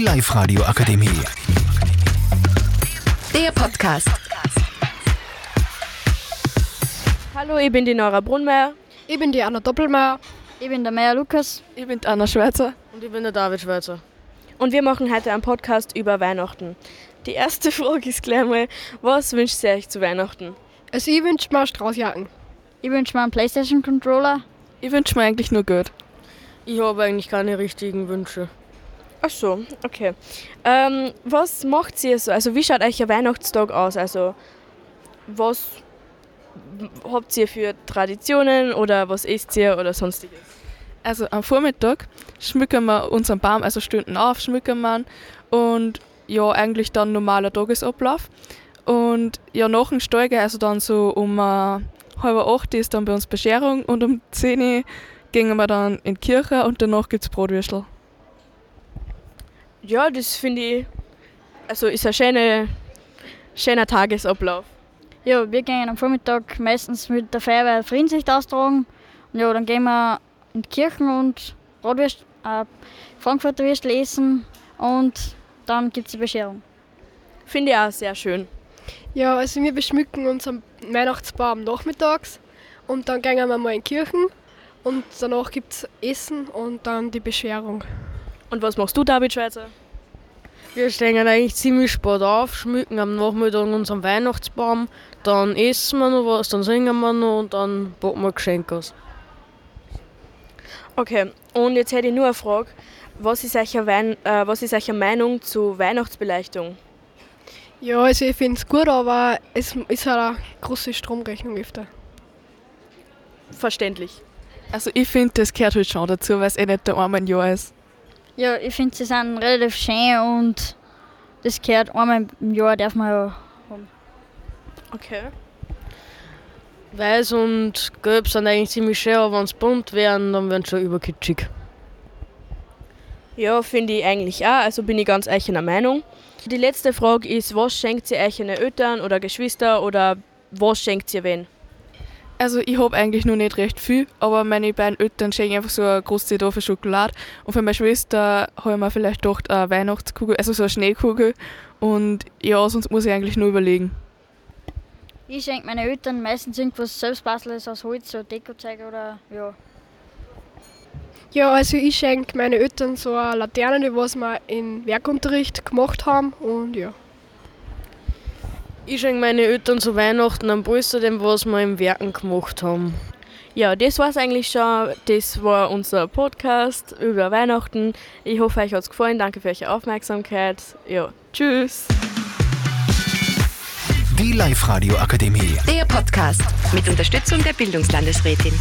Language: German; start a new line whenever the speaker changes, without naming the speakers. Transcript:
Die Live-Radio Akademie.
Der Podcast.
Hallo, ich bin die Nora Brunmeier.
Ich bin die Anna Doppelmeier.
Ich bin der Meier Lukas.
Ich bin Anna Schweizer.
Und ich bin der David Schweizer.
Und wir machen heute einen Podcast über Weihnachten. Die erste Frage ist gleich mal, was wünscht ihr euch zu Weihnachten?
Also ich wünsche mir Straußjacken.
Ich wünsche mir einen Playstation Controller.
Ich wünsche mir eigentlich nur Geld.
Ich habe eigentlich keine richtigen Wünsche.
Ach so, okay. Ähm, was macht ihr so? Also wie schaut euch ein Weihnachtstag aus? Also was habt ihr für Traditionen oder was isst ihr oder sonstiges?
Also am Vormittag schmücken wir unseren Baum, also Stunden auf, schmücken wir ihn und ja, eigentlich dann normaler Tagesablauf. Und ja, nach dem Steigen, also dann so um äh, halb acht ist dann bei uns Bescherung und um 10 Uhr gehen wir dann in die Kirche und danach gibt es Brotwürstel.
Ja, das finde ich, also ist ein schöner, schöner Tagesablauf.
Ja, wir gehen am Vormittag meistens mit der Feuerwehr Friedenslicht austragen. Und ja, dann gehen wir in die Kirchen und Bratwürst, äh, Frankfurter Würstel essen und dann gibt es die Bescherung.
Finde ich auch sehr schön.
Ja, also wir beschmücken unseren Weihnachtsbaum nachmittags und dann gehen wir mal in die Kirchen und danach gibt es Essen und dann die Bescherung.
Und was machst du, David Schweizer?
Wir stehen eigentlich ziemlich spät auf, schmücken am Nachmittag unseren Weihnachtsbaum, dann essen wir noch was, dann singen wir noch und dann packen wir Geschenke aus.
Okay, und jetzt hätte ich nur eine Frage. Was ist eure, Wein äh, was ist eure Meinung zu Weihnachtsbeleuchtung?
Ja, also ich finde es gut, aber es ist halt eine große Stromrechnung öfter.
Verständlich.
Also ich finde, das gehört halt schon dazu, weil es eh nicht der einmal ein Jahr ist.
Ja, ich finde, sie sind relativ schön und das gehört einmal im Jahr, darf man ja haben.
Okay.
Weiß und Gelb sind eigentlich ziemlich schön, aber wenn sie bunt wären, dann wären sie schon überkitschig.
Ja, finde ich eigentlich auch, also bin ich ganz einer Meinung. Die letzte Frage ist, was schenkt ihr euch Eltern oder Geschwister oder was schenkt ihr wen?
Also ich habe eigentlich nur nicht recht viel, aber meine beiden Eltern schenken einfach so eine große Tafel Schokolade. Und für meine Schwester habe ich mir vielleicht gedacht, eine Weihnachtskugel, also so eine Schneekugel. Und ja, sonst muss ich eigentlich nur überlegen.
Ich schenke meinen Eltern meistens irgendwas selbstbasteltes aus Holz, so Dekozeug oder ja.
Ja, also ich schenke meinen Eltern so eine Laterne, die was wir im Werkunterricht gemacht haben und ja.
Ich schenke meine Eltern zu Weihnachten einen Polster, dem was wir im Werken gemacht haben.
Ja, das war's eigentlich schon. Das war unser Podcast über Weihnachten. Ich hoffe, euch hat's gefallen. Danke für eure Aufmerksamkeit. Ja, tschüss.
Die Live-Radio Akademie.
Der Podcast mit Unterstützung der Bildungslandesrätin.